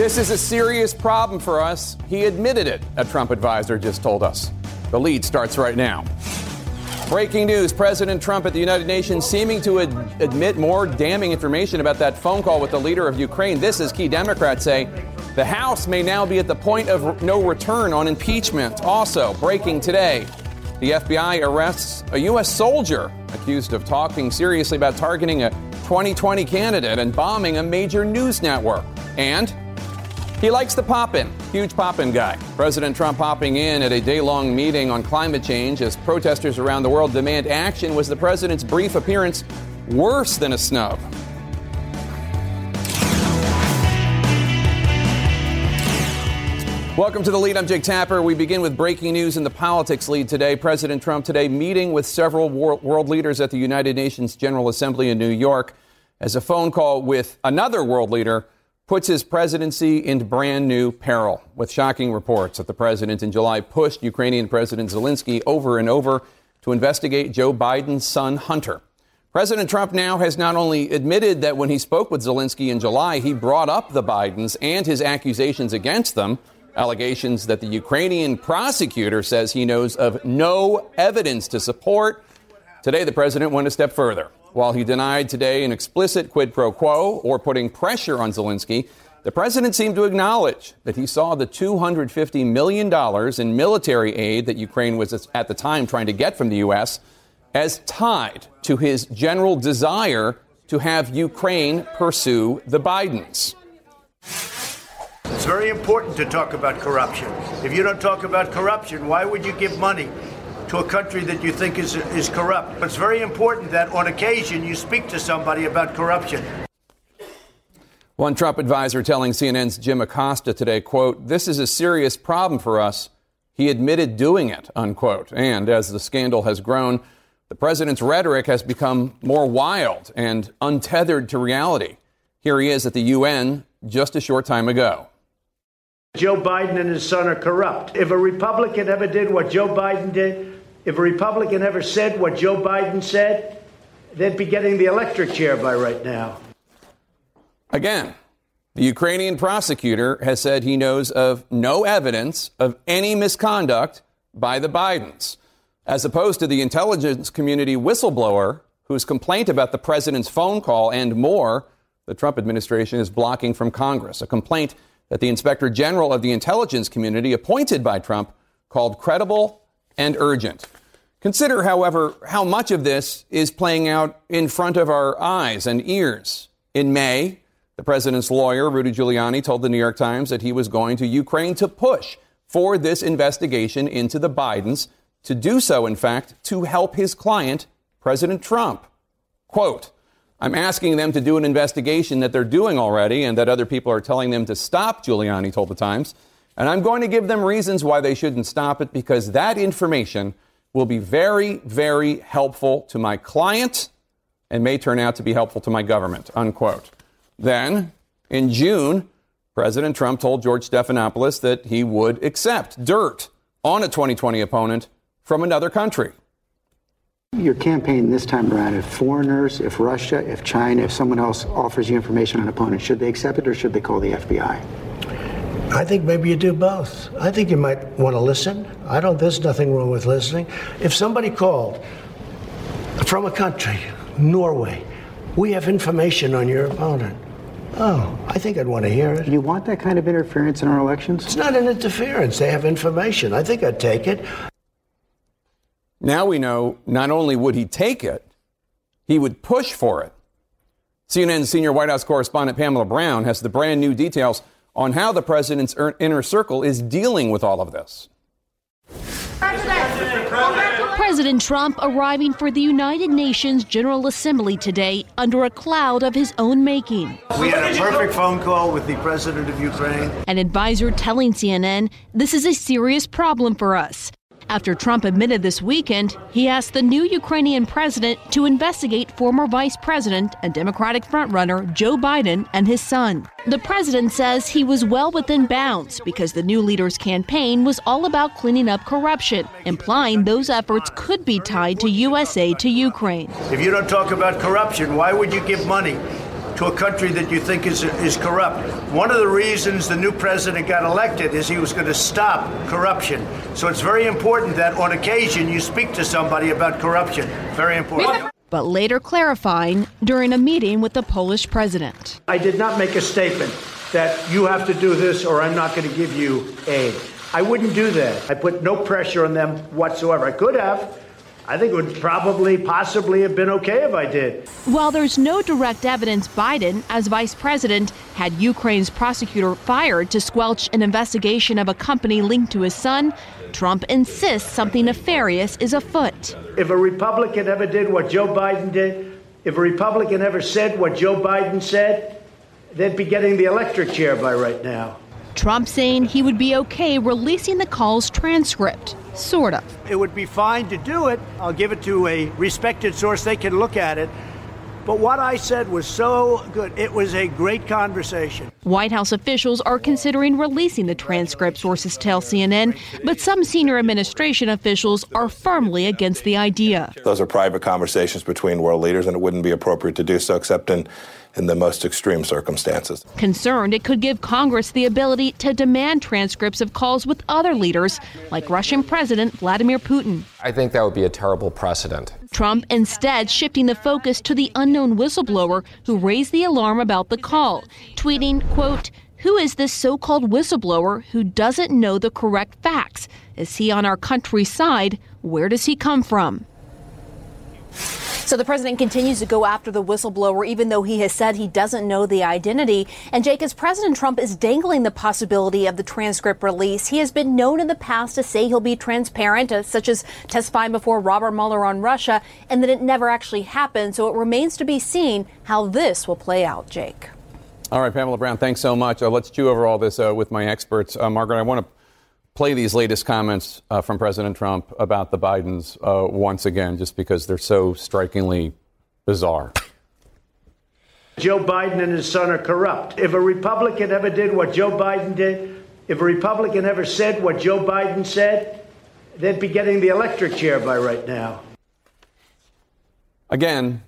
This is a serious problem for us. He admitted it, a Trump advisor just told us. The lead starts right now. Breaking news President Trump at the United Nations seeming to ad- admit more damning information about that phone call with the leader of Ukraine. This, is key Democrats say, the House may now be at the point of no return on impeachment. Also, breaking today, the FBI arrests a U.S. soldier accused of talking seriously about targeting a 2020 candidate and bombing a major news network. And he likes the pop in, huge pop in guy. President Trump popping in at a day long meeting on climate change as protesters around the world demand action. Was the president's brief appearance worse than a snub? Welcome to the lead. I'm Jake Tapper. We begin with breaking news in the politics lead today. President Trump today meeting with several world leaders at the United Nations General Assembly in New York as a phone call with another world leader puts his presidency into brand new peril with shocking reports that the president in July pushed Ukrainian President Zelensky over and over to investigate Joe Biden's son Hunter. President Trump now has not only admitted that when he spoke with Zelensky in July, he brought up the Bidens and his accusations against them, allegations that the Ukrainian prosecutor says he knows of no evidence to support. Today, the president went a step further. While he denied today an explicit quid pro quo or putting pressure on Zelensky, the president seemed to acknowledge that he saw the $250 million in military aid that Ukraine was at the time trying to get from the U.S. as tied to his general desire to have Ukraine pursue the Bidens. It's very important to talk about corruption. If you don't talk about corruption, why would you give money to a country that you think is, is corrupt. But It's very important that on occasion you speak to somebody about corruption. One Trump advisor telling CNN's Jim Acosta today, quote, this is a serious problem for us. He admitted doing it, unquote. And as the scandal has grown, the president's rhetoric has become more wild and untethered to reality. Here he is at the UN just a short time ago. Joe Biden and his son are corrupt. If a Republican ever did what Joe Biden did, if a Republican ever said what Joe Biden said, they'd be getting the electric chair by right now. Again, the Ukrainian prosecutor has said he knows of no evidence of any misconduct by the Bidens, as opposed to the intelligence community whistleblower whose complaint about the president's phone call and more the Trump administration is blocking from Congress. A complaint that the inspector general of the intelligence community appointed by Trump called credible and urgent. Consider, however, how much of this is playing out in front of our eyes and ears. In May, the president's lawyer, Rudy Giuliani, told the New York Times that he was going to Ukraine to push for this investigation into the Bidens, to do so, in fact, to help his client, President Trump. Quote, I'm asking them to do an investigation that they're doing already and that other people are telling them to stop, Giuliani told the Times. And I'm going to give them reasons why they shouldn't stop it because that information will be very, very helpful to my client and may turn out to be helpful to my government, unquote. Then, in June, President Trump told George Stephanopoulos that he would accept dirt on a 2020 opponent from another country. Your campaign this time around, if foreigners, if Russia, if China, if someone else offers you information on an opponent, should they accept it or should they call the FBI? I think maybe you do both. I think you might want to listen. I don't, there's nothing wrong with listening. If somebody called from a country, Norway, we have information on your opponent. Oh, I think I'd want to hear it. You want that kind of interference in our elections? It's not an interference. They have information. I think I'd take it. Now we know not only would he take it, he would push for it. CNN senior White House correspondent Pamela Brown has the brand new details on how the president's er, inner circle is dealing with all of this. President Trump arriving for the United Nations General Assembly today under a cloud of his own making. We had a perfect phone call with the president of Ukraine. An advisor telling CNN this is a serious problem for us. After Trump admitted this weekend, he asked the new Ukrainian president to investigate former vice president and Democratic frontrunner Joe Biden and his son. The president says he was well within bounds because the new leader's campaign was all about cleaning up corruption, implying those efforts could be tied to USA to Ukraine. If you don't talk about corruption, why would you give money to a country that you think is, is corrupt. One of the reasons the new president got elected is he was going to stop corruption. So it's very important that on occasion you speak to somebody about corruption. Very important. But later clarifying during a meeting with the Polish president. I did not make a statement that you have to do this or I'm not going to give you aid. I wouldn't do that. I put no pressure on them whatsoever. I could have. I think it would probably, possibly have been okay if I did. While there's no direct evidence Biden, as vice president, had Ukraine's prosecutor fired to squelch an investigation of a company linked to his son, Trump insists something nefarious is afoot. If a Republican ever did what Joe Biden did, if a Republican ever said what Joe Biden said, they'd be getting the electric chair by right now. Trump saying he would be okay releasing the call's transcript. Sort of. It would be fine to do it. I'll give it to a respected source. They can look at it. But what I said was so good. It was a great conversation. White House officials are considering releasing the transcript, sources tell CNN, but some senior administration officials are firmly against the idea. Those are private conversations between world leaders, and it wouldn't be appropriate to do so except in in the most extreme circumstances. Concerned it could give Congress the ability to demand transcripts of calls with other leaders, like Russian President Vladimir Putin. I think that would be a terrible precedent. Trump instead shifting the focus to the unknown whistleblower who raised the alarm about the call, tweeting, quote, who is this so called whistleblower who doesn't know the correct facts? Is he on our country's side? Where does he come from? So the president continues to go after the whistleblower, even though he has said he doesn't know the identity. And Jake, as President Trump is dangling the possibility of the transcript release, he has been known in the past to say he'll be transparent, uh, such as testifying before Robert Mueller on Russia, and that it never actually happened. So it remains to be seen how this will play out, Jake. All right, Pamela Brown, thanks so much. Uh, let's chew over all this uh, with my experts. Uh, Margaret, I want to play these latest comments uh, from President Trump about the Bidens uh, once again, just because they're so strikingly bizarre. Joe Biden and his son are corrupt. If a Republican ever did what Joe Biden did, if a Republican ever said what Joe Biden said, they'd be getting the electric chair by right now. Again,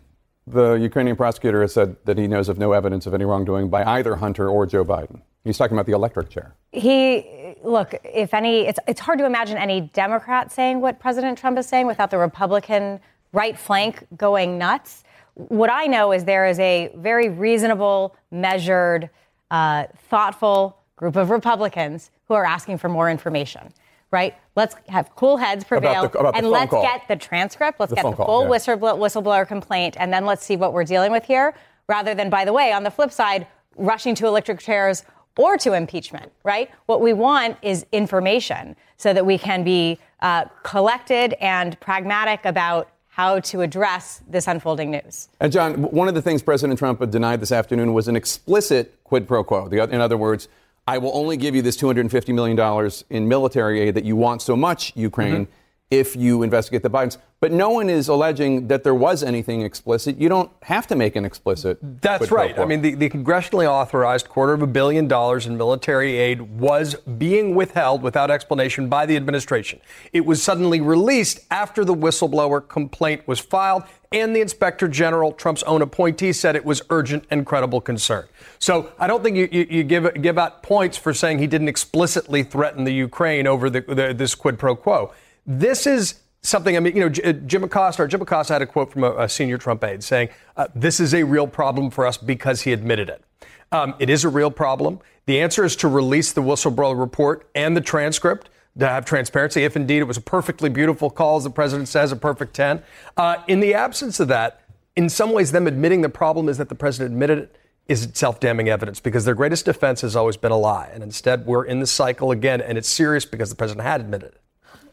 the Ukrainian prosecutor has said that he knows of no evidence of any wrongdoing by either Hunter or Joe Biden. He's talking about the electric chair. He look, if any, it's it's hard to imagine any Democrat saying what President Trump is saying without the Republican right flank going nuts. What I know is there is a very reasonable, measured, uh, thoughtful group of Republicans who are asking for more information. Right? Let's have cool heads prevail, about the, about and let's call. get the transcript. Let's The get the full yeah. whistleblower, whistleblower complaint, and then let's see what we're dealing with here. Rather than, by the way, on the flip side, rushing to electric chairs or to impeachment, right? What we want is information so that we can be uh, collected and pragmatic about how to address this unfolding news. And John, one of the things President Trump denied this afternoon was an explicit quid pro quo. The, in other words, I will only give you this $250 million in military aid that you want so much, Ukraine, if you investigate the Bidens. But no one is alleging that there was anything explicit. You don't have to make an explicit. That's right. I mean, the, the congressionally authorized quarter of a billion dollars in military aid was being withheld without explanation by the administration. It was suddenly released after the whistleblower complaint was filed, and the inspector general, Trump's own appointee, said it was urgent and credible concern. So I don't think you, you, you give give out points for saying he didn't explicitly threaten the Ukraine over the, the, this quid pro quo. This is something. I mean, you know, J- Jim Acosta or Jim Acosta had a quote from a, a senior Trump aide saying, uh, "This is a real problem for us because he admitted it. Um, it is a real problem. The answer is to release the whistleblower report and the transcript." To have transparency, if indeed it was a perfectly beautiful call, as the president says, a perfect 10. Uh, in the absence of that, in some ways, them admitting the problem is that the president admitted it is self damning evidence because their greatest defense has always been a lie. And instead, we're in the cycle again, and it's serious because the president had admitted it.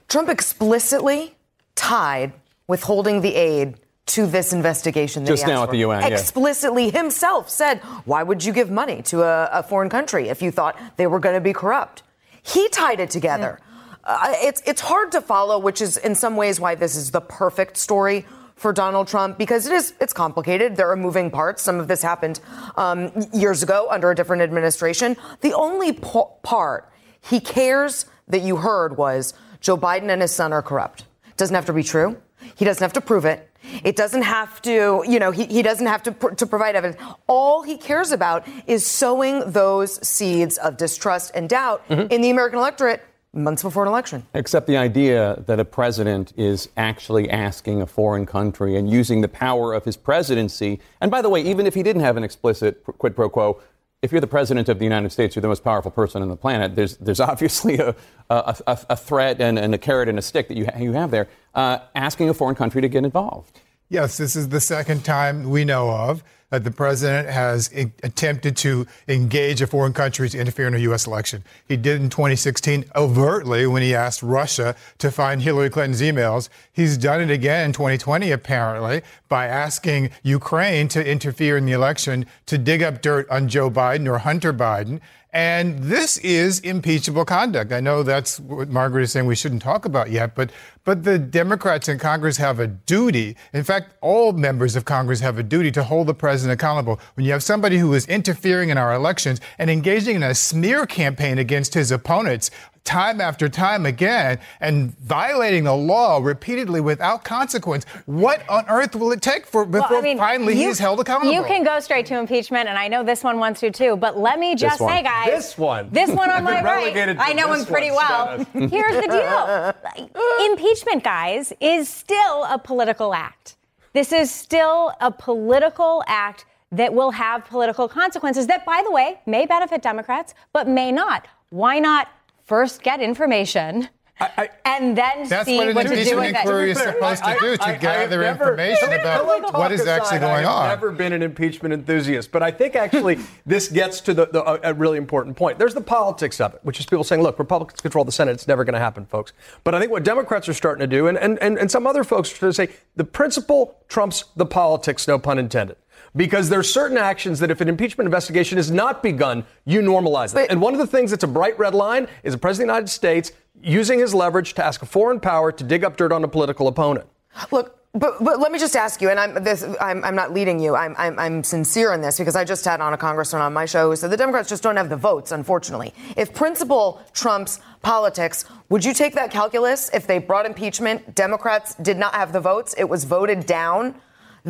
Trump explicitly tied withholding the aid to this investigation. That Just now at the UN, yeah. Explicitly himself said, "Why would you give money to a, a foreign country if you thought they were going to be corrupt?" He tied it together. Uh, it's it's hard to follow, which is in some ways why this is the perfect story for Donald Trump because it is it's complicated. There are moving parts. Some of this happened um, years ago under a different administration. The only po- part he cares that you heard was Joe Biden and his son are corrupt. Doesn't have to be true. He doesn't have to prove it. It doesn't have to, you know, he, he doesn't have to, pr- to provide evidence. All he cares about is sowing those seeds of distrust and doubt mm-hmm. in the American electorate months before an election. Except the idea that a president is actually asking a foreign country and using the power of his presidency. And by the way, even if he didn't have an explicit quid pro quo, if you're the president of the United States, you're the most powerful person on the planet. There's, there's obviously a, a, a, a threat and, and, a carrot and a stick that you, ha- you have there, uh, asking a foreign country to get involved. Yes, this is the second time we know of that the president has I- attempted to engage a foreign country to interfere in a U.S. election. He did in 2016 overtly when he asked Russia to find Hillary Clinton's emails. He's done it again in 2020, apparently, by asking Ukraine to interfere in the election to dig up dirt on Joe Biden or Hunter Biden. And this is impeachable conduct. I know that's what Margaret is saying we shouldn't talk about yet, but but the Democrats in Congress have a duty. In fact, all members of Congress have a duty to hold the president accountable. When you have somebody who is interfering in our elections and engaging in a smear campaign against his opponents, time after time again and violating the law repeatedly without consequence. What on earth will it take for before well, I mean, finally you, he's held accountable? You can go straight to impeachment, and I know this one wants to too. But let me just say, guys, this one, this one on my right, I know him pretty well. Here's the deal: impeachment, guys, is still a political act. This is still a political act that will have political consequences that, by the way, may benefit Democrats, but may not. Why not first get information. I, I, and then that's see what, what to do with inquiry is supposed to do to gather never, information about what is aside, actually going on. I've never been an impeachment enthusiast, but I think actually this gets to the, the, a really important point. There's the politics of it, which is people saying, "Look, Republicans control the Senate; it's never going to happen, folks." But I think what Democrats are starting to do, and, and, and, and some other folks are to say, the principle trumps the politics, no pun intended because there are certain actions that if an impeachment investigation is not begun, you normalize them. and one of the things that's a bright red line is the President of the United States using his leverage to ask a foreign power to dig up dirt on a political opponent. Look, but, but let me just ask you, and I'm, this, I'm, I'm not leading you. I'm, I'm, I'm, sincere in this because I just had on a congressman on my show who said the Democrats just don't have the votes, unfortunately. If principle trumps politics, would you take that calculus if they brought impeachment? Democrats did not have the votes. It was voted down.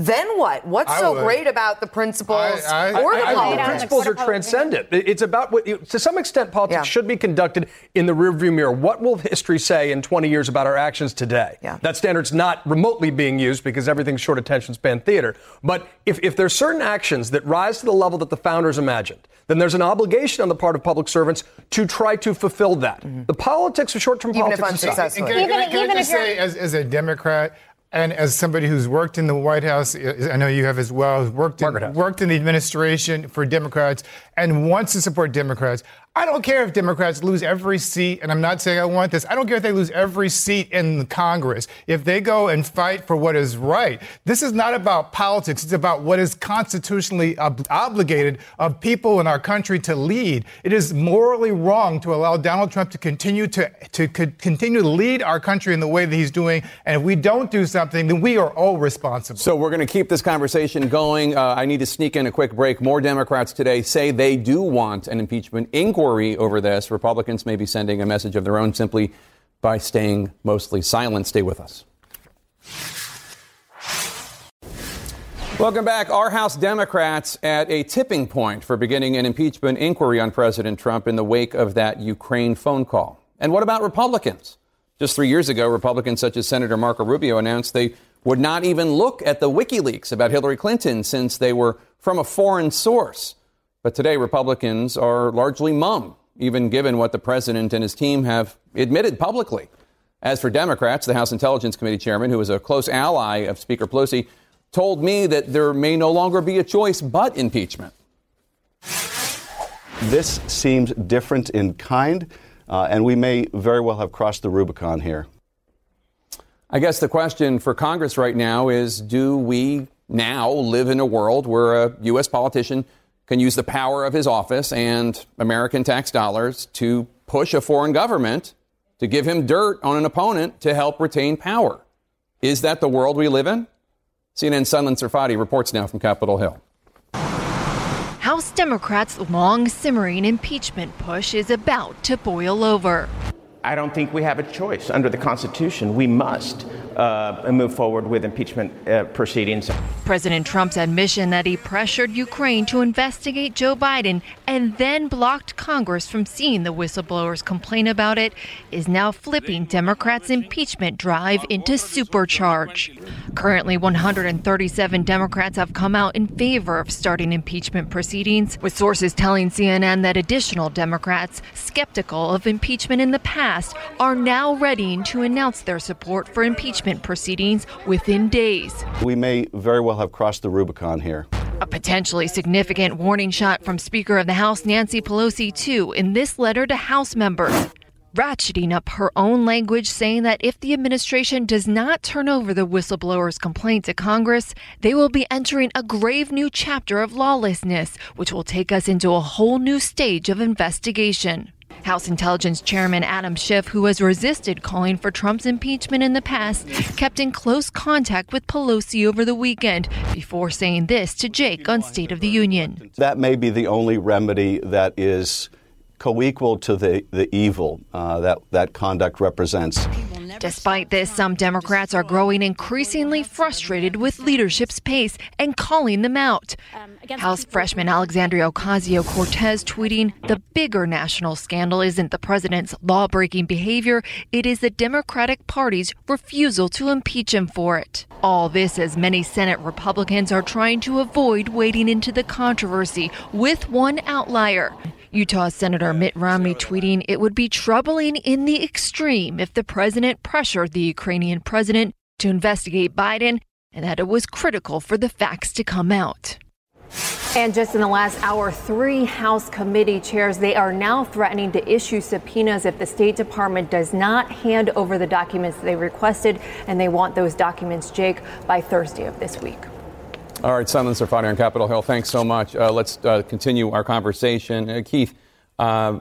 Then what? What's I so would. great about the principles I, I, or the I, the principles are transcendent. It's about what, to some extent, politics yeah. should be conducted in the rearview mirror. What will history say in 20 years about our actions today? Yeah. That standard's not remotely being used because everything's short attention span theater. But if, if there's certain actions that rise to the level that the founders imagined, then there's an obligation on the part of public servants to try to fulfill that. Mm-hmm. The politics of short-term even politics. If unsuccessful. Can, even, can, can even I just say, as, as a Democrat, and as somebody who's worked in the White House, I know you have as well, worked in, worked in the administration for Democrats and wants to support Democrats. I don't care if Democrats lose every seat, and I'm not saying I want this. I don't care if they lose every seat in Congress. If they go and fight for what is right, this is not about politics. It's about what is constitutionally ob- obligated of people in our country to lead. It is morally wrong to allow Donald Trump to continue to, to continue to lead our country in the way that he's doing. And if we don't do something, then we are all responsible. So we're going to keep this conversation going. Uh, I need to sneak in a quick break. More Democrats today say they do want an impeachment inquiry inquiry over this. Republicans may be sending a message of their own simply by staying mostly silent. Stay with us. Welcome back. Our House Democrats at a tipping point for beginning an impeachment inquiry on President Trump in the wake of that Ukraine phone call. And what about Republicans? Just three years ago, Republicans such as Senator Marco Rubio announced they would not even look at the WikiLeaks about Hillary Clinton since they were from a foreign source. But today, Republicans are largely mum, even given what the president and his team have admitted publicly. As for Democrats, the House Intelligence Committee chairman, who is a close ally of Speaker Pelosi, told me that there may no longer be a choice but impeachment. This seems different in kind, uh, and we may very well have crossed the Rubicon here. I guess the question for Congress right now is do we now live in a world where a U.S. politician can use the power of his office and American tax dollars to push a foreign government to give him dirt on an opponent to help retain power. Is that the world we live in? CNN's Sunlen Serfaty reports now from Capitol Hill. House Democrats' long simmering impeachment push is about to boil over. I don't think we have a choice under the Constitution. We must uh, move forward with impeachment uh, proceedings. President Trump's admission that he pressured Ukraine to investigate Joe Biden and then blocked Congress from seeing the whistleblowers complain about it is now flipping Democrats' impeachment drive into supercharge. Currently, 137 Democrats have come out in favor of starting impeachment proceedings, with sources telling CNN that additional Democrats, skeptical of impeachment in the past, are now readying to announce their support for impeachment proceedings within days. We may very well have crossed the Rubicon here. A potentially significant warning shot from Speaker of the House Nancy Pelosi, too, in this letter to House members. Ratcheting up her own language, saying that if the administration does not turn over the whistleblower's complaint to Congress, they will be entering a grave new chapter of lawlessness, which will take us into a whole new stage of investigation. House Intelligence Chairman Adam Schiff, who has resisted calling for Trump's impeachment in the past, kept in close contact with Pelosi over the weekend before saying this to Jake on State of the Union. That may be the only remedy that is co-equal to the, the evil uh, that that conduct represents. Despite this, some Democrats are growing increasingly frustrated with leadership's pace and calling them out. House freshman Alexandria Ocasio Cortez tweeting The bigger national scandal isn't the president's law breaking behavior, it is the Democratic Party's refusal to impeach him for it. All this as many Senate Republicans are trying to avoid wading into the controversy, with one outlier. Utah Senator Mitt Romney tweeting it would be troubling in the extreme if the president pressured the Ukrainian president to investigate Biden and that it was critical for the facts to come out. And just in the last hour, three House committee chairs, they are now threatening to issue subpoenas if the State Department does not hand over the documents they requested. And they want those documents, Jake, by Thursday of this week. All right, Sunlen Serfaty on Capitol Hill. Thanks so much. Uh, let's uh, continue our conversation. Uh, Keith, uh,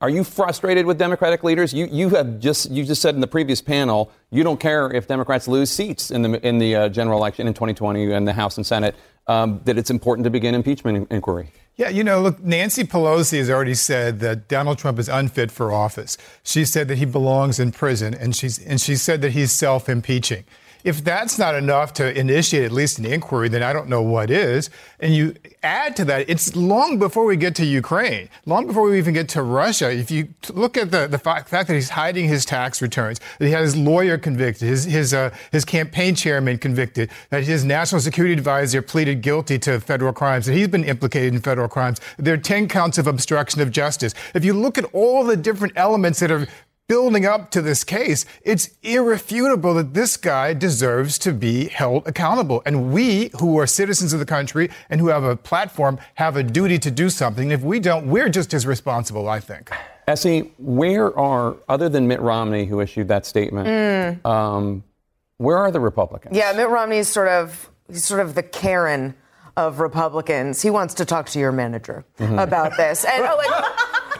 are you frustrated with Democratic leaders? You, you have just you just said in the previous panel you don't care if Democrats lose seats in the in the uh, general election in 2020 in the House and Senate. Um, that it's important to begin impeachment inquiry. Yeah, you know, look, Nancy Pelosi has already said that Donald Trump is unfit for office. She said that he belongs in prison, and she's and she said that he's self-impeaching if that's not enough to initiate at least an inquiry, then I don't know what is. And you add to that, it's long before we get to Ukraine, long before we even get to Russia. If you look at the, the fact that he's hiding his tax returns, that he had his lawyer convicted, his, his, uh, his campaign chairman convicted, that his national security advisor pleaded guilty to federal crimes, that he's been implicated in federal crimes. There are 10 counts of obstruction of justice. If you look at all the different elements that are building up to this case, it's irrefutable that this guy deserves to be held accountable. And we, who are citizens of the country and who have a platform, have a duty to do something. If we don't, we're just as responsible, I think. Essie, where are, other than Mitt Romney, who issued that statement, mm. um, where are the Republicans? Yeah, Mitt Romney's sort of, he's sort of the Karen of Republicans. He wants to talk to your manager mm-hmm. about this. And oh, like,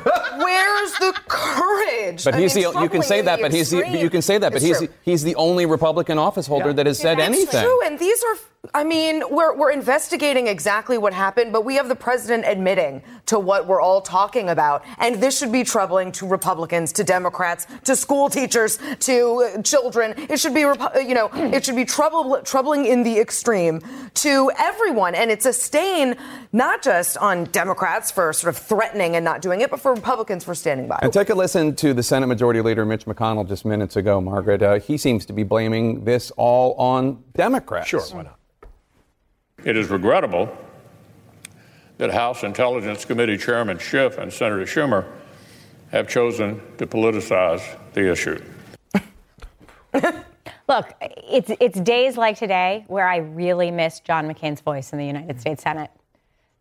Where's the courage? But I he's mean, the you can say that, but he's the, you can say that, but it's he's he's the only Republican office holder yeah. that has said anything. True, and these are I mean, we're, we're investigating exactly what happened, but we have the president admitting to what we're all talking about. And this should be troubling to Republicans, to Democrats, to school teachers, to uh, children. It should be, you know, it should be trouble, troubling in the extreme to everyone. And it's a stain not just on Democrats for sort of threatening and not doing it, but for Republicans for standing by. And take a listen to the Senate Majority Leader Mitch McConnell just minutes ago, Margaret. Uh, he seems to be blaming this all on Democrats. Sure, why not? It is regrettable that House Intelligence Committee Chairman Schiff and Senator Schumer have chosen to politicize the issue. Look, it's, it's days like today where I really miss John McCain's voice in the United States Senate.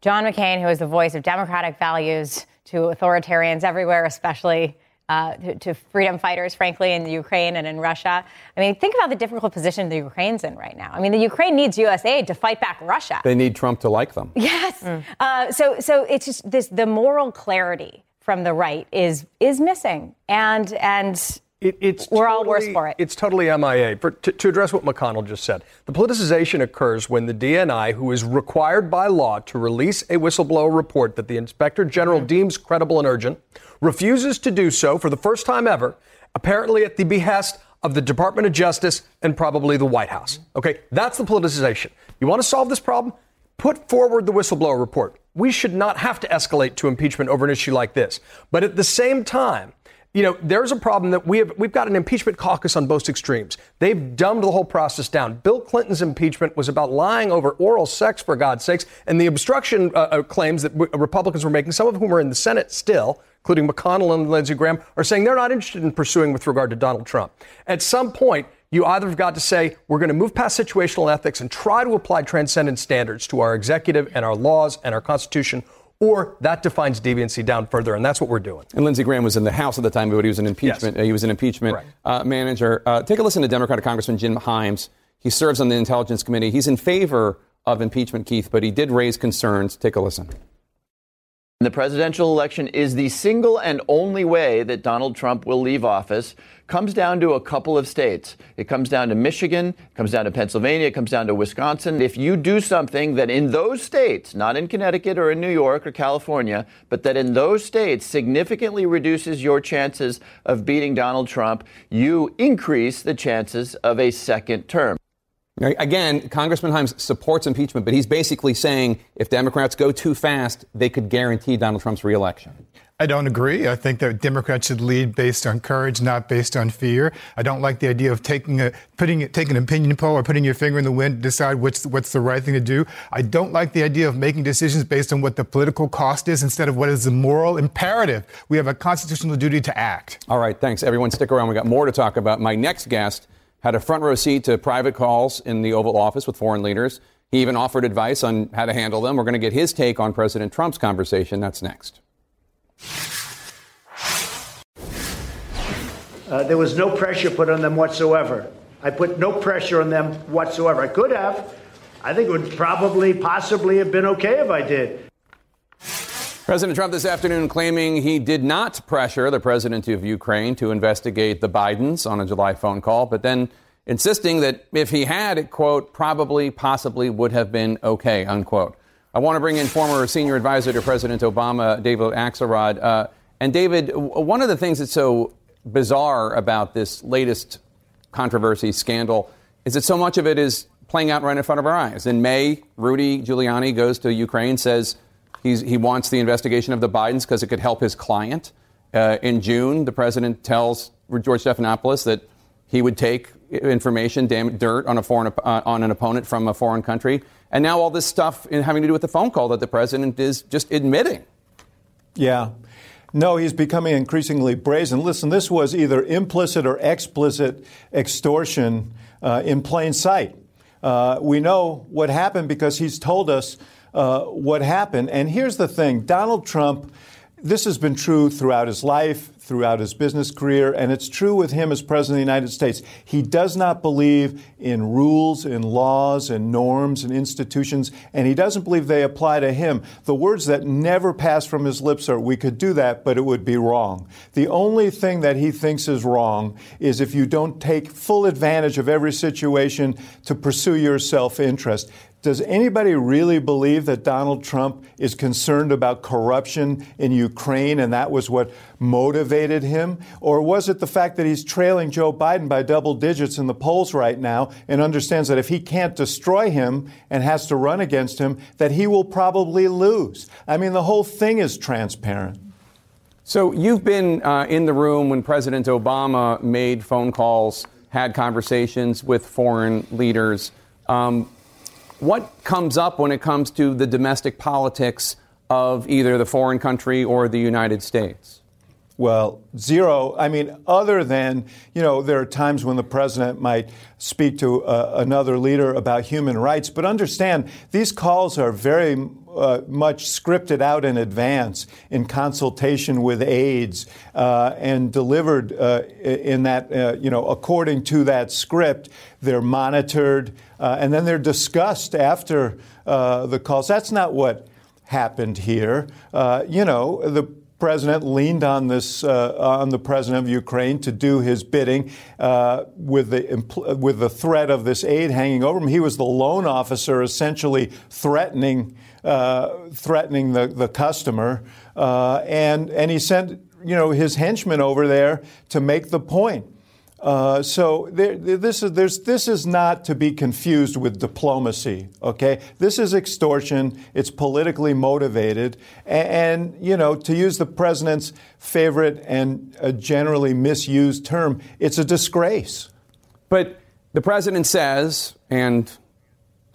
John McCain, who is the voice of democratic values to authoritarians everywhere, especially uh, to, to, freedom fighters, frankly, in Ukraine and in Russia. I mean, think about the difficult position the Ukraine's in right now. I mean, the Ukraine needs U.S. aid to fight back Russia. They need Trump to like them. Yes. Mm. Uh, so, so it's just this: the moral clarity from the right is is missing, and and. It, it's We're totally, all worse for it. It's totally MIA. For, to, to address what McConnell just said, the politicization occurs when the DNI, who is required by law to release a whistleblower report that the inspector general mm-hmm. deems credible and urgent, refuses to do so for the first time ever, apparently at the behest of the Department of Justice and probably the White House. Okay, that's the politicization. You want to solve this problem? Put forward the whistleblower report. We should not have to escalate to impeachment over an issue like this. But at the same time, you know, there's a problem that we have. We've got an impeachment caucus on both extremes. They've dumbed the whole process down. Bill Clinton's impeachment was about lying over oral sex, for God's sakes, and the obstruction uh, uh claims that Republicans were making, some of whom are in the Senate still, including McConnell and Lindsey Graham, are saying they're not interested in pursuing with regard to Donald Trump. At some point, you either have got to say, we're going to move past situational ethics and try to apply transcendent standards to our executive and our laws and our Constitution, or that defines deviancy down further, and that's what we're doing. And Lindsey Graham was in the House at the time, but he was an impeachment. Yes. Uh, he was an impeachment uh, manager. Uh, take a listen to Democratic Congressman Jim Himes. He serves on the Intelligence Committee. He's in favor of impeachment, Keith, but he did raise concerns. Take a listen. The presidential election is the single and only way that Donald Trump will leave office. Comes down to a couple of states. It comes down to Michigan, comes down to Pennsylvania, comes down to Wisconsin. If you do something that in those states, not in Connecticut or in New York or California, but that in those states significantly reduces your chances of beating Donald Trump, you increase the chances of a second term. Again, Congressman Himes supports impeachment, but he's basically saying if Democrats go too fast, they could guarantee Donald Trump's reelection. I don't agree. I think that Democrats should lead based on courage, not based on fear. I don't like the idea of taking a putting taking an opinion poll or putting your finger in the wind to decide what's what's the right thing to do. I don't like the idea of making decisions based on what the political cost is instead of what is the moral imperative. We have a constitutional duty to act. All right, thanks everyone. Stick around. We got more to talk about. My next guest had a front row seat to private calls in the Oval Office with foreign leaders. He even offered advice on how to handle them. We're going to get his take on President Trump's conversation. That's next. Uh, there was no pressure put on them whatsoever. I put no pressure on them whatsoever. I could have. I think it would probably, possibly have been okay if I did. President Trump this afternoon claiming he did not pressure the president of Ukraine to investigate the Bidens on a July phone call, but then insisting that if he had, it, quote, probably, possibly would have been okay, unquote. I want to bring in former senior advisor to President Obama, David Axelrod. Uh, and David, one of the things that's so bizarre about this latest controversy, scandal, is that so much of it is playing out right in front of our eyes. In May, Rudy Giuliani goes to Ukraine, says, He's, he wants the investigation of the Bidens because it could help his client. Uh, in June, the president tells George Stephanopoulos that he would take information, damn, dirt on a foreign uh, on an opponent from a foreign country, and now all this stuff having to do with the phone call that the president is just admitting. Yeah. No, he's becoming increasingly brazen. Listen, this was either implicit or explicit extortion uh, in plain sight. Uh, we know what happened because he's told us uh, what happened. And here's the thing Donald Trump, this has been true throughout his life, throughout his business career, and it's true with him as President of the United States. He does not believe in rules, in laws, and norms, and institutions, and he doesn't believe they apply to him. The words that never pass from his lips are, we could do that, but it would be wrong. The only thing that he thinks is wrong is if you don't take full advantage of every situation to pursue your self interest. Does anybody really believe that Donald Trump is concerned about corruption in Ukraine and that was what motivated him? Or was it the fact that he's trailing Joe Biden by double digits in the polls right now and understands that if he can't destroy him and has to run against him, that he will probably lose? I mean, the whole thing is transparent. So you've been uh, in the room when President Obama made phone calls, had conversations with foreign leaders. Um, what comes up when it comes to the domestic politics of either the foreign country or the United States? Well, zero. I mean, other than, you know, there are times when the president might speak to uh, another leader about human rights, but understand these calls are very uh, much scripted out in advance in consultation with aides uh, and delivered uh, in that, uh, you know, according to that script. They're monitored uh, and then they're discussed after the calls. That's not what happened here. you know, the president leaned on this uh, on the president of Ukraine to do his bidding uh, with the with the threat of this aid hanging over him. He was the loan officer, essentially threatening uh, threatening the the customer, uh, and and he sent you know his henchmen over there to make the point. Uh, so there, this is this is not to be confused with diplomacy. Okay, this is extortion. It's politically motivated, and, and you know, to use the president's favorite and generally misused term, it's a disgrace. But the president says, and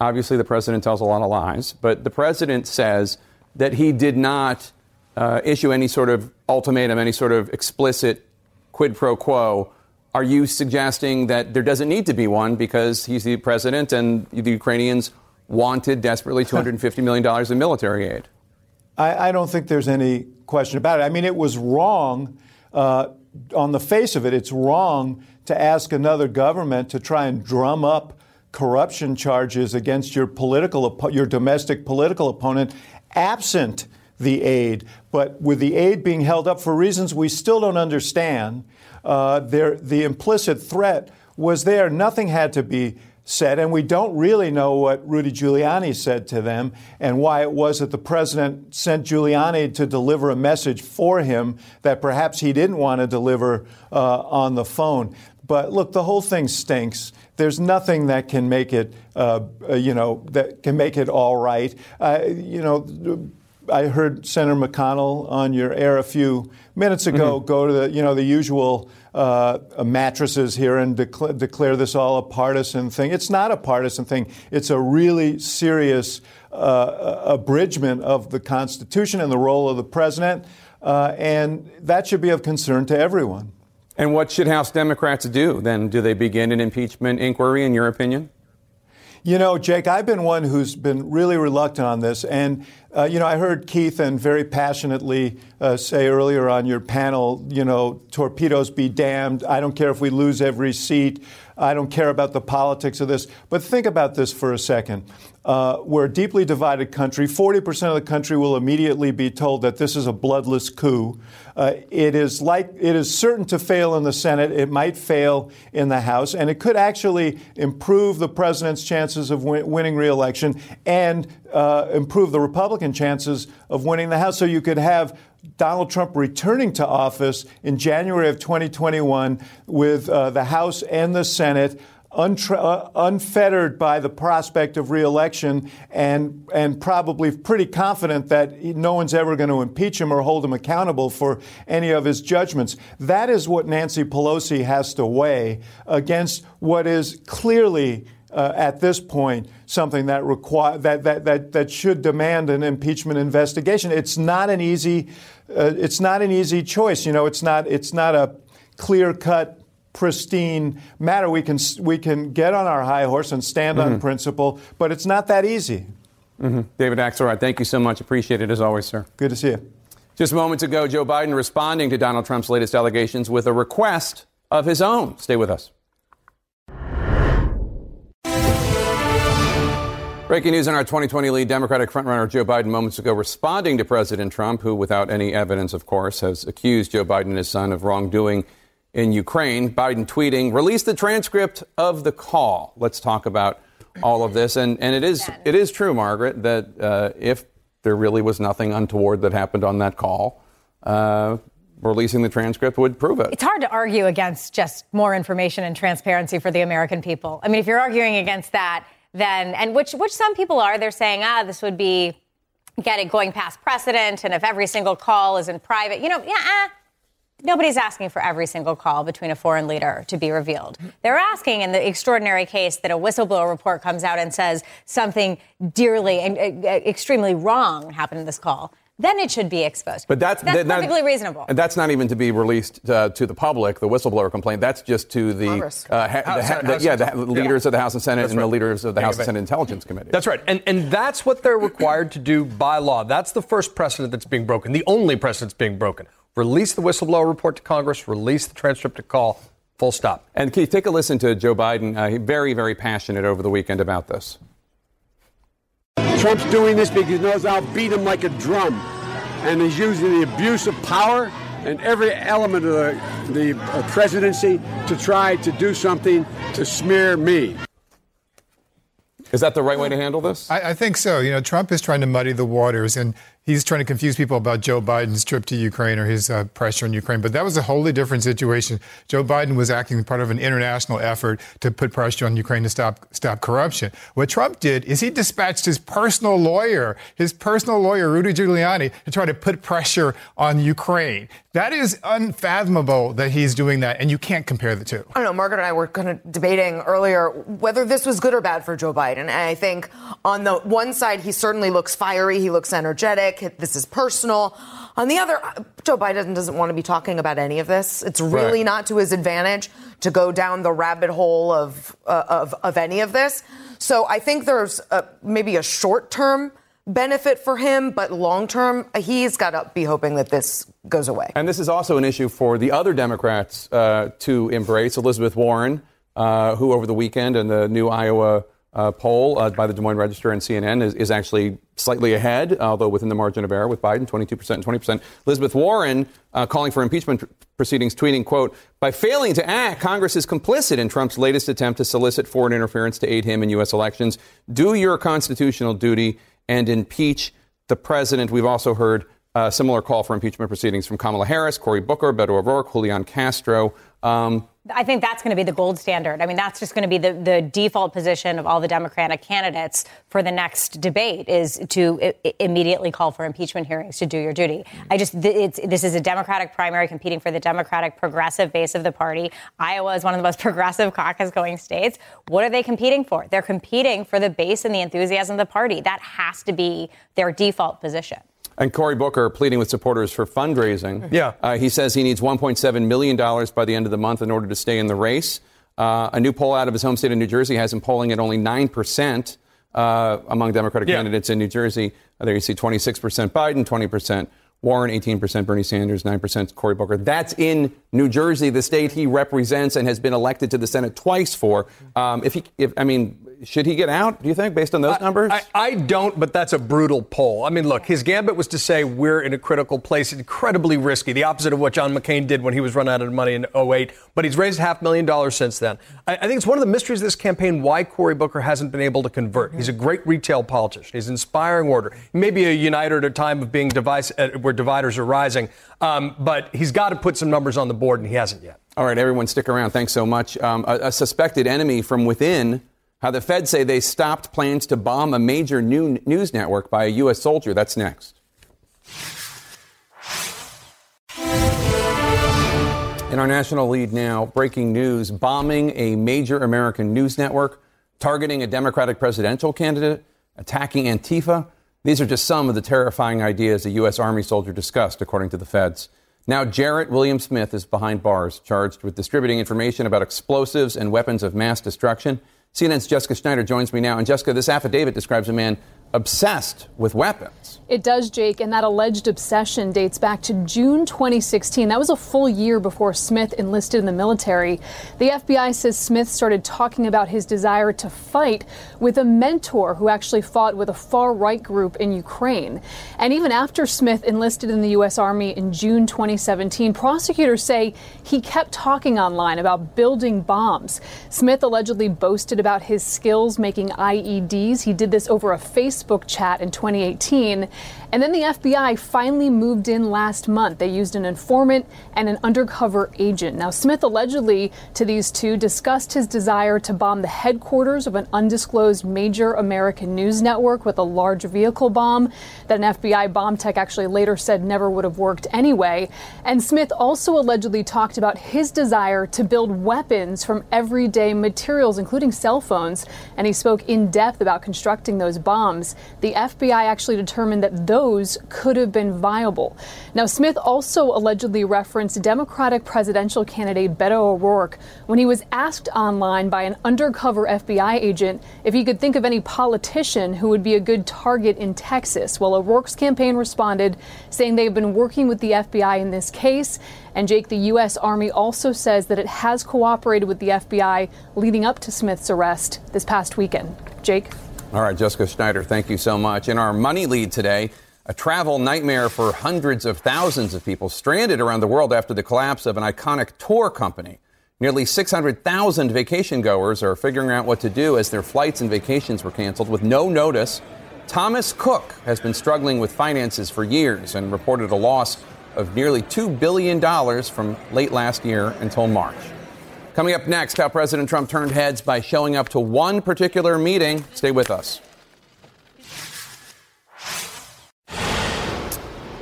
obviously the president tells a lot of lies, but the president says that he did not uh, issue any sort of ultimatum, any sort of explicit quid pro quo are you suggesting that there doesn't need to be one because he's the president and the Ukrainians wanted desperately $250 million in military aid? I, I, don't think there's any question about it. I mean, it was wrong. Uh, on the face of it, it's wrong to ask another government to try and drum up corruption charges against your political, your domestic political opponent, absent the aid. But with the aid being held up for reasons we still don't understand, uh, there, the implicit threat was there. Nothing had to be said, and we don't really know what Rudy Giuliani said to them and why it was that the president sent Giuliani to deliver a message for him that perhaps he didn't want to deliver uh, on the phone. But look, the whole thing stinks. There's nothing that can make it, uh, uh you know, that can make it all right. Uh, you know I heard Senator McConnell on your air a few minutes ago mm-hmm. go to the you know the usual uh, mattresses here and declare, declare this all a partisan thing. It's not a partisan thing. It's a really serious uh, abridgment of the Constitution and the role of the president, uh, and that should be of concern to everyone. And what should House Democrats do then? Do they begin an impeachment inquiry, in your opinion? You know, Jake, I've been one who's been really reluctant on this. And, uh, you know, I heard Keith and very passionately uh, say earlier on your panel, you know, torpedoes be damned. I don't care if we lose every seat. I don't care about the politics of this. But think about this for a second. Uh, we're a deeply divided country. 40% of the country will immediately be told that this is a bloodless coup. Uh, it is like it is certain to fail in the Senate. It might fail in the House, and it could actually improve the president's chances of win- winning reelection and uh, improve the Republican chances of winning the House. So you could have Donald Trump returning to office in January of 2021 with uh, the House and the Senate untra- uh, unfettered by the prospect of reelection and, and probably pretty confident that no one's ever going to impeach him or hold him accountable for any of his judgments. That is what Nancy Pelosi has to weigh against what is clearly uh, at this point something that require that, that, that, that should demand an impeachment investigation. It's not an easy uh, it's not an easy choice. You know, it's not it's not a clear cut pristine matter. We can we can get on our high horse and stand mm-hmm. on principle, but it's not that easy. Mm-hmm. David Axelrod, thank you so much. Appreciate it as always, sir. Good to see you. Just moments ago, Joe Biden responding to Donald Trump's latest allegations with a request of his own. Stay with us. Breaking news on our 2020 lead Democratic frontrunner Joe Biden moments ago responding to President Trump, who, without any evidence, of course, has accused Joe Biden and his son of wrongdoing in Ukraine. Biden tweeting, release the transcript of the call. Let's talk about all of this. And, and it is it is true, Margaret, that uh, if there really was nothing untoward that happened on that call, uh, releasing the transcript would prove it. It's hard to argue against just more information and transparency for the American people. I mean, if you're arguing against that, then and which which some people are, they're saying, ah, this would be getting going past precedent, and if every single call is in private, you know, yeah. Nobody's asking for every single call between a foreign leader to be revealed. They're asking in the extraordinary case that a whistleblower report comes out and says something dearly and uh, extremely wrong happened in this call then it should be exposed. But that's, that's that, perfectly that, reasonable. And that's not even to be released uh, to the public, the whistleblower complaint. That's just to the, uh, ha- House, the, ha- the yeah, the leaders yeah. of the House and Senate that's and right. the leaders of the House and Senate Intelligence Committee. That's right. And, and that's what they're required to do by law. That's the first precedent that's being broken, the only precedent that's being broken. Release the whistleblower report to Congress, release the transcript to call. Full stop. And Keith, take a listen to Joe Biden. Uh, very, very passionate over the weekend about this. Trump's doing this because he knows I'll beat him like a drum. And he's using the abuse of power and every element of the, the uh, presidency to try to do something to smear me. Is that the right way to handle this? I, I, think so. You know, Trump is trying to muddy the waters, and he's trying to confuse people about Joe Biden's trip to Ukraine or his uh, pressure in Ukraine. But that was a wholly different situation. Joe Biden was acting part of an international effort to put pressure on Ukraine to stop stop corruption. What Trump did is he dispatched his personal lawyer, his personal lawyer Rudy Giuliani, to try to put pressure on Ukraine. That is unfathomable that he's doing that, and you can't compare the two. I don't know. Margaret and I were kind of debating earlier whether this was good or bad for Joe Biden. And I think on the one side, he certainly looks fiery, he looks energetic. This is personal. On the other, Joe Biden doesn't want to be talking about any of this. It's really Right. not to his advantage to go down the rabbit hole of uh, of, of any of this. So I think there's a, maybe a short term benefit for him, but long term, he's got to be hoping that this goes away. And this is also an issue for the other Democrats uh, to embrace. Elizabeth Warren, uh, who over the weekend in the new Iowa uh, poll uh, by the Des Moines Register and CNN is, is actually slightly ahead, although within the margin of error with Biden, 22% and 20%. Elizabeth Warren uh, calling for impeachment pr- proceedings, tweeting, quote, by failing to act, Congress is complicit in Trump's latest attempt to solicit foreign interference to aid him in U.S. elections. Do your constitutional duty and impeach the president. We've also heard a similar call for impeachment proceedings from Kamala Harris, Cory Booker, Beto O'Rourke, Julian Castro. Um, I think that's going to be the gold standard. I mean, that's just going to be the, the default position of all the Democratic candidates for the next debate is to I- immediately call for impeachment hearings to do your duty. I just, th- this is a Democratic primary competing for the Democratic progressive base of the party. Iowa is one of the most progressive caucus going states. What are they competing for? They're competing for the base and the enthusiasm of the party. That has to be their default position. And Cory Booker pleading with supporters for fundraising. Yeah. Uh, he says he needs $1.7 million by the end of the month in order to stay in the race. Uh, a new poll out of his home state of New Jersey has him polling at only 9% uh, among Democratic Yeah. candidates in New Jersey. Uh, there you see 26% Biden, 20% Warren, 18% Bernie Sanders, 9% Cory Booker. That's in New Jersey, the state he represents and has been elected to the Senate twice for. Um, if he, if, I mean, should he get out, do you think, based on those numbers? I, I don't, but that's a brutal poll. I mean, look, his gambit was to say we're in a critical place, incredibly risky, the opposite of what John McCain did when he was run out of money in 08. But he's raised half a million dollars since then. I, I think it's one of the mysteries of this campaign why Cory Booker hasn't been able to convert. He's a great retail politician. He's an inspiring order. He may be a uniter at a time of being device, uh, where dividers are rising, um, but he's got to put some numbers on the board, and he hasn't yet. All right, everyone, stick around. Thanks so much. Um, a, a suspected enemy from within. How the Feds say they stopped plans to bomb a major new news network by a U.S. soldier. That's next. In our national lead now, breaking news bombing a major American news network, targeting a Democratic presidential candidate, attacking Antifa. These are just some of the terrifying ideas a U.S. Army soldier discussed, according to the feds. Now, Jarrett William Smith is behind bars, charged with distributing information about explosives and weapons of mass destruction. CNN's Jessica Schneider joins me now. And Jessica, this affidavit describes a man obsessed with weapons. It does, Jake, and that alleged obsession dates back to June 2016. That was a full year before Smith enlisted in the military. The FBI says Smith started talking about his desire to fight with a mentor who actually fought with a far right group in Ukraine. And even after Smith enlisted in the U.S. Army in June 2017, prosecutors say he kept talking online about building bombs. Smith allegedly boasted about his skills making IEDs. He did this over a Facebook chat in 2018. And then the FBI finally moved in last month. They used an informant and an undercover agent. Now, Smith allegedly to these two discussed his desire to bomb the headquarters of an undisclosed major American news network with a large vehicle bomb that an FBI bomb tech actually later said never would have worked anyway. And Smith also allegedly talked about his desire to build weapons from everyday materials, including cell phones. And he spoke in depth about constructing those bombs. The FBI actually determined that those could have been viable. Now, Smith also allegedly referenced Democratic presidential candidate Beto O'Rourke when he was asked online by an undercover FBI agent if he could think of any politician who would be a good target in Texas. Well, O'Rourke's campaign responded saying they've been working with the FBI in this case. And Jake, the U.S. Army also says that it has cooperated with the FBI leading up to Smith's arrest this past weekend. Jake? All right, Jessica Schneider, thank you so much. In our money lead today, a travel nightmare for hundreds of thousands of people stranded around the world after the collapse of an iconic tour company. Nearly 600,000 vacation goers are figuring out what to do as their flights and vacations were canceled with no notice Thomas Cook has been struggling with finances for years and reported a loss of nearly $2 billion from late last year until March. Coming up next, how President Trump turned heads by showing up to one particular meeting. Stay with us.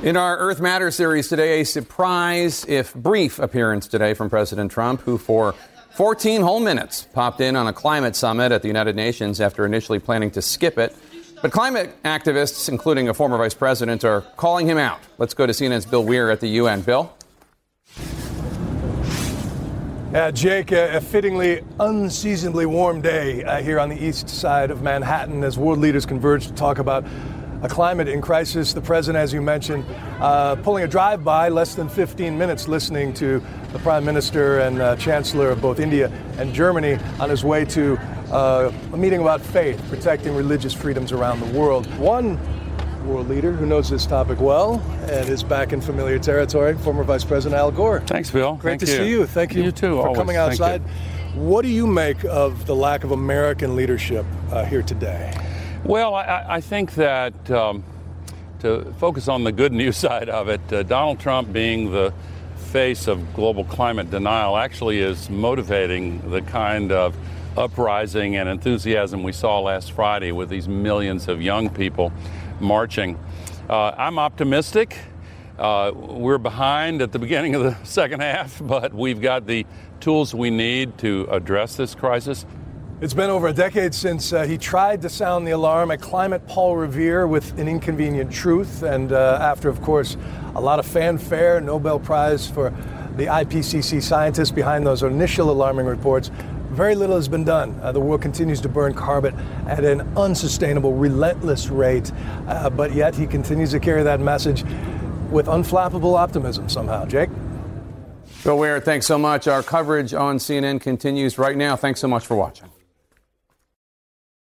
In our Earth Matters series today, a surprise, if brief, appearance today from President Trump, who for 14 whole minutes popped in on a climate summit at the United Nations after initially planning to skip it. But climate activists, including a former vice president, are calling him out. Let's go to CNN's Bill Weir at the UN. Bill? Uh, Jake, a, a, fittingly unseasonably warm day uh, here on the east side of Manhattan as world leaders converge to talk about a climate in crisis. The president, as you mentioned, uh, pulling a drive by less than 15 minutes listening to the prime minister and uh, chancellor of both India and Germany on his way to uh, a meeting about faith, protecting religious freedoms around the world. One world leader who knows this topic well and is back in familiar territory, former Vice President Al Gore. Thanks, Bill. Great Thank to you. see you. Thank you, you too, for always. coming outside. What do you make of the lack of American leadership uh, here today? Well, I, I think that um, to focus on the good news side of it, uh, Donald Trump being the face of global climate denial actually is motivating the kind of uprising and enthusiasm we saw last Friday with these millions of young people marching. Uh, I'm optimistic. Uh, we're behind at the beginning of the second half, but we've got the tools we need to address this crisis. It's been over a decade since uh, he tried to sound the alarm at Climate Paul Revere with an inconvenient truth. And uh, after, of course, a lot of fanfare, Nobel Prize for the IPCC scientists behind those initial alarming reports, very little has been done. Uh, the world continues to burn carbon at an unsustainable, relentless rate. Uh, but yet he continues to carry that message with unflappable optimism somehow. Jake? Bill Weir, thanks so much. Our coverage on CNN continues right now. Thanks so much for watching.